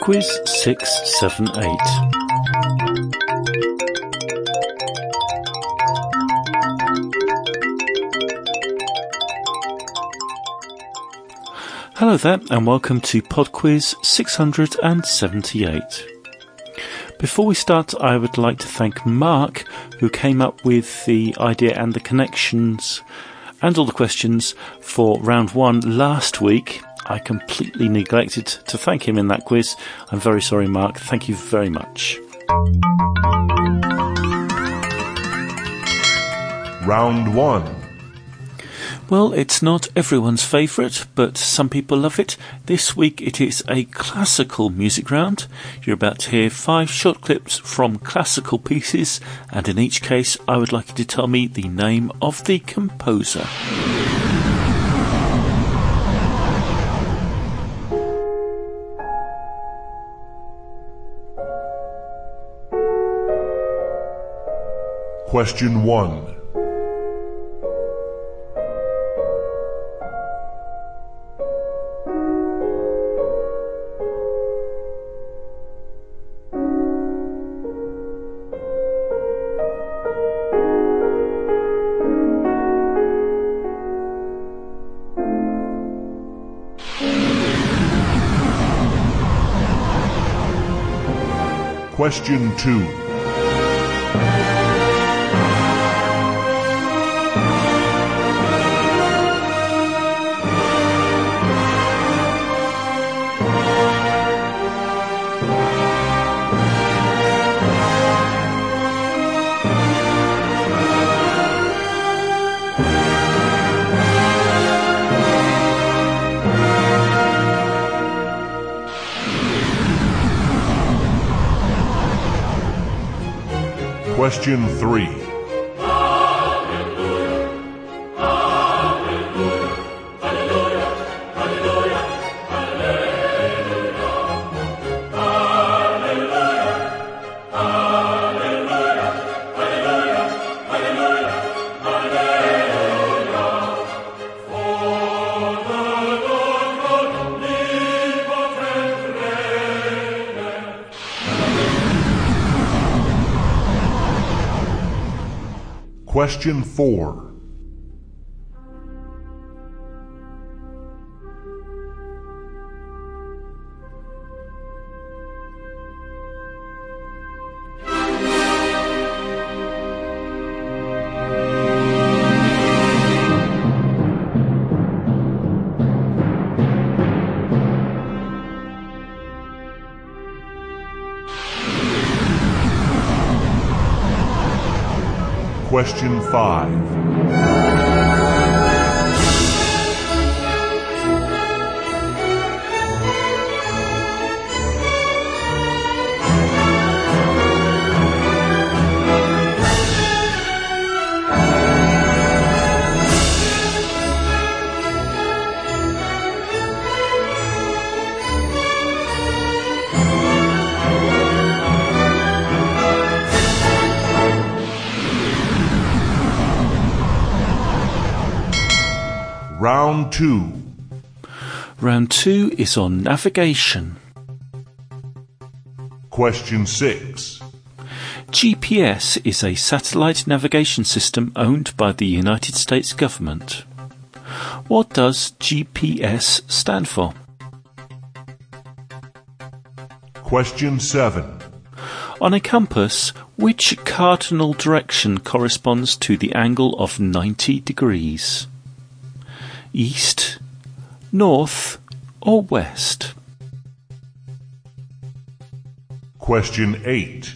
PodQuiz 678. Hello there, and welcome to PodQuiz 678. Before we start, I would like to thank Mark, who came up with the idea and the connections and all the questions for round one last week. I completely neglected to thank him in that quiz. I'm very sorry, Mark. Thank you very much. Round 1. Well, it's not everyone's favourite, but some people love it. This week it is a classical music round. You're about to hear five short clips from classical pieces, and in each case, I would like you to tell me the name of the composer. Question 1. Question 2. Question 3. Question 4. Question 5. Round 2. Round two is on navigation. Question 6. GPS is a satellite navigation system owned by the United States government. What does GPS stand for? Question 7. On a compass, which cardinal direction corresponds to the angle of 90 degrees? East, north, or west? Question 8.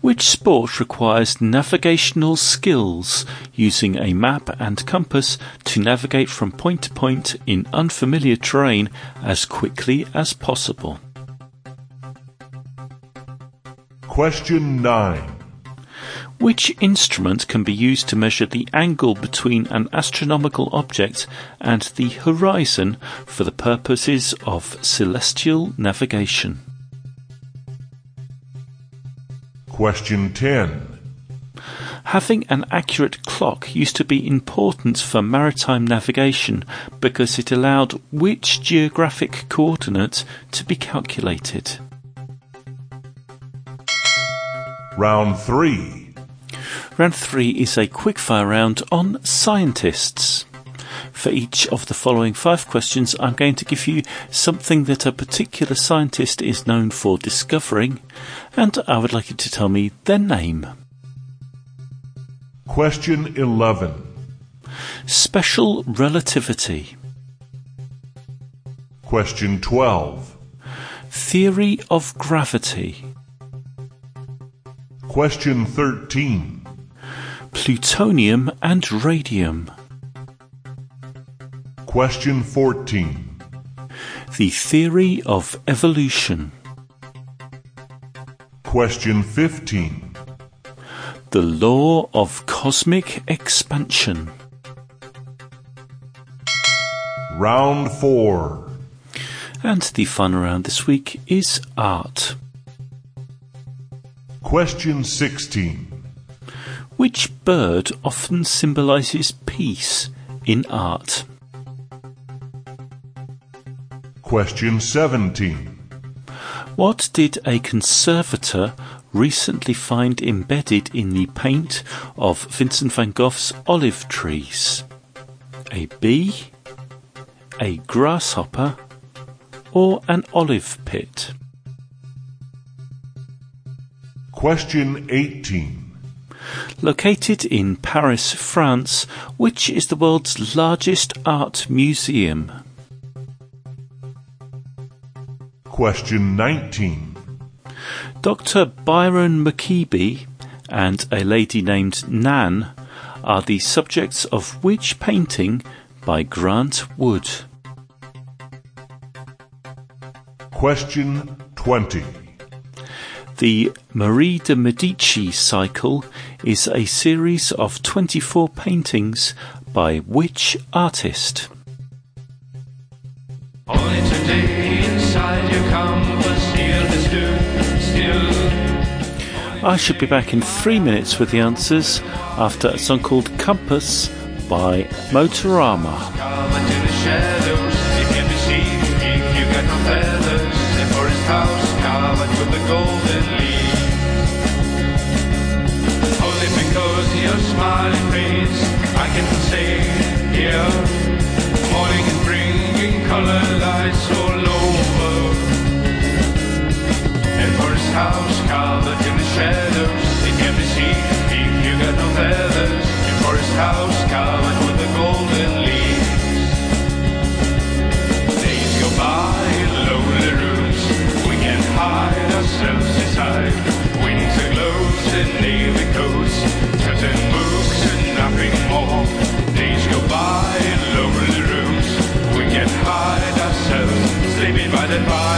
Which sport requires navigational skills using a map and compass to navigate from point to point in unfamiliar terrain as quickly as possible? Question 9. Which instrument can be used to measure the angle between an astronomical object and the horizon for the purposes of celestial navigation? Question 10. Having an accurate clock used to be important for maritime navigation because it allowed which geographic coordinate to be calculated. Round 3. Round 3 is a quickfire round on scientists. For each of the following five questions, I'm going to give you something that a particular scientist is known for discovering, and I would like you to tell me their name. Question 11. Special relativity. Question 12. Theory of gravity. Question 13. Plutonium and radium. Question 14. The theory of evolution. Question 15. The law of cosmic expansion. Round 4. And the fun round this week is art. Question 16. Which bird often symbolizes peace in art? Question 17. What did a conservator recently find embedded in the paint of Vincent van Gogh's olive trees? A bee, a grasshopper, or an olive pit? Question 18. Located in Paris, France, which is the world's largest art museum? Question 19. Dr. Byron McKeeby and a lady named Nan are the subjects of which painting by Grant Wood? Question 20. The Marie de Medici cycle is a series of 24 paintings by which artist? Only today inside your compass here to do still. I should be back in three minutes with the answers after a song called Compass by Motorama. Smiling face, I can say here. Morning is bringing color lights all by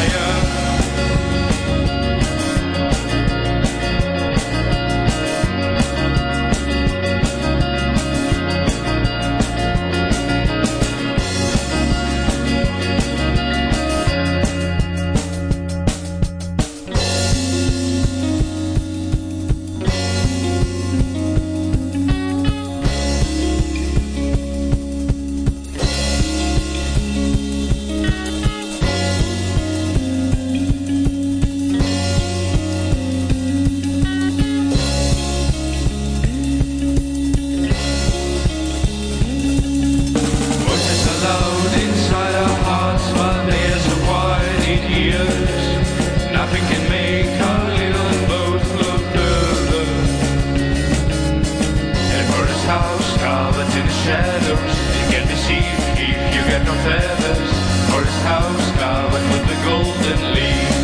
shadows, it can be seen if you get no feathers. For his house covered with the golden leaves.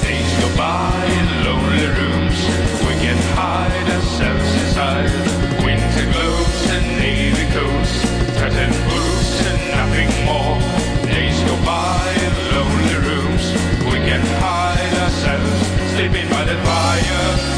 Days go by in lonely rooms. We can hide ourselves inside. Winter glows and navy coats, curtain books and nothing more. Days go by in lonely rooms. We can hide ourselves, sleeping by the fire.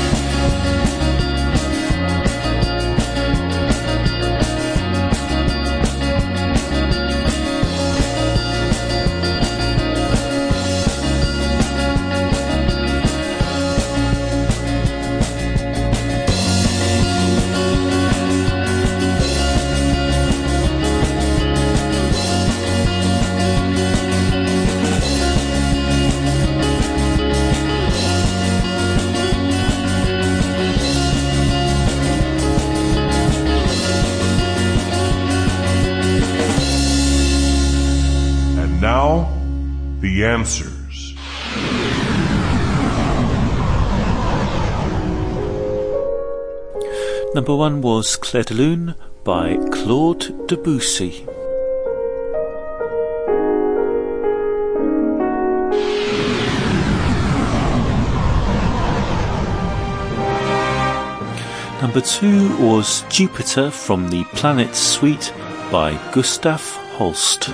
The answers. Number one was Clair de Lune by Claude Debussy. Number two was Jupiter from the Planet Suite by Gustav Holst.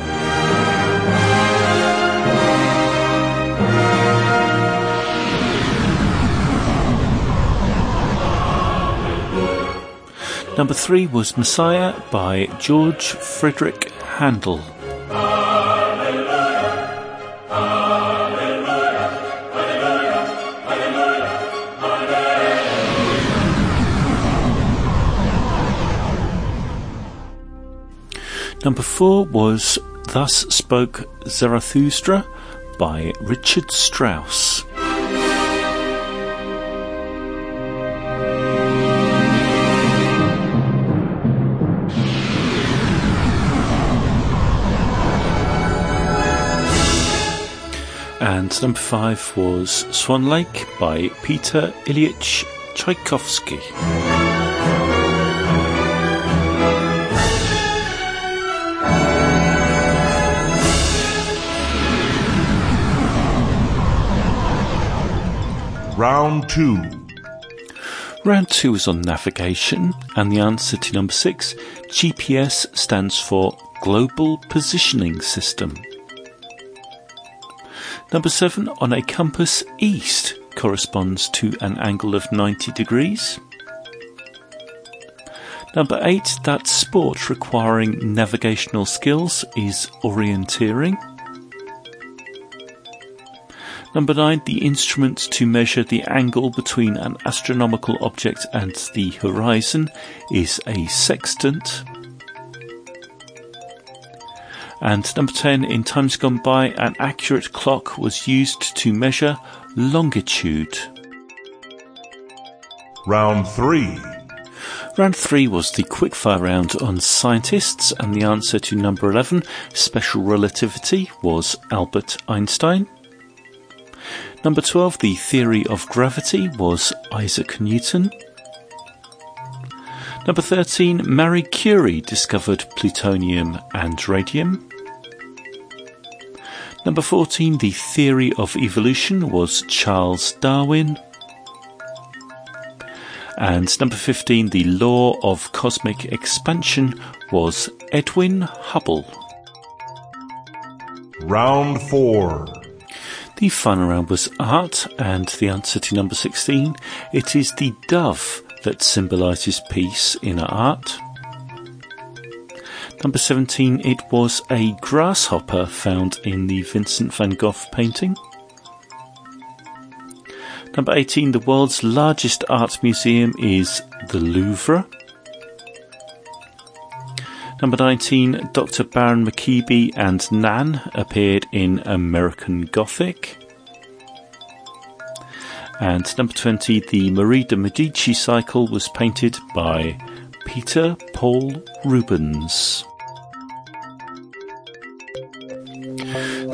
Number three was Messiah by George Frederick Handel. Number four was Thus Spoke Zarathustra by Richard Strauss. And number five was Swan Lake by Peter Ilyich Tchaikovsky. Round 2. Round two is on navigation, and the answer to number six GPS stands for Global Positioning System. Number seven on a compass east corresponds to an angle of 90 degrees. Number eight, that sport requiring navigational skills is orienteering. Number nine, the instrument to measure the angle between an astronomical object and the horizon is a sextant. And number 10, in times gone by, an accurate clock was used to measure longitude. Round 3. Round three was the quickfire round on scientists, and the answer to number 11, special relativity, was Albert Einstein. Number 12, the theory of gravity, was Isaac Newton. Number 13, Marie Curie discovered plutonium and radium. Number 14, the theory of evolution was Charles Darwin. And number 15, the law of cosmic expansion was Edwin Hubble. Round 4. The final round was art, and the answer to number 16, it is the dove that symbolises peace in art. Number 17, it was a grasshopper found in the Vincent van Gogh painting. Number 18, the world's largest art museum is the Louvre. Number 19, Dr. Byron McKeeby and Nan appeared in American Gothic. And number 20, the Marie de Medici cycle was painted by Peter Paul Rubens.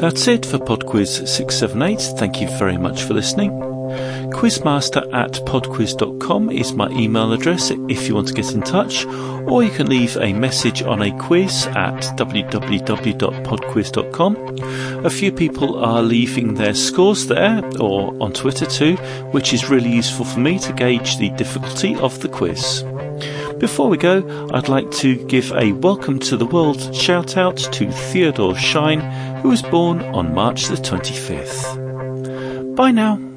That's it for PodQuiz 678. Thank you very much for listening. Quizmaster at podquiz.com is my email address if you want to get in touch, or you can leave a message on a quiz at www.podquiz.com. A few people are leaving their scores there, or on Twitter too, which is really useful for me to gauge the difficulty of the quiz. Before we go, I'd like to give a welcome to the world shout out to Theodore Shine, who was born on March the 25th. Bye now.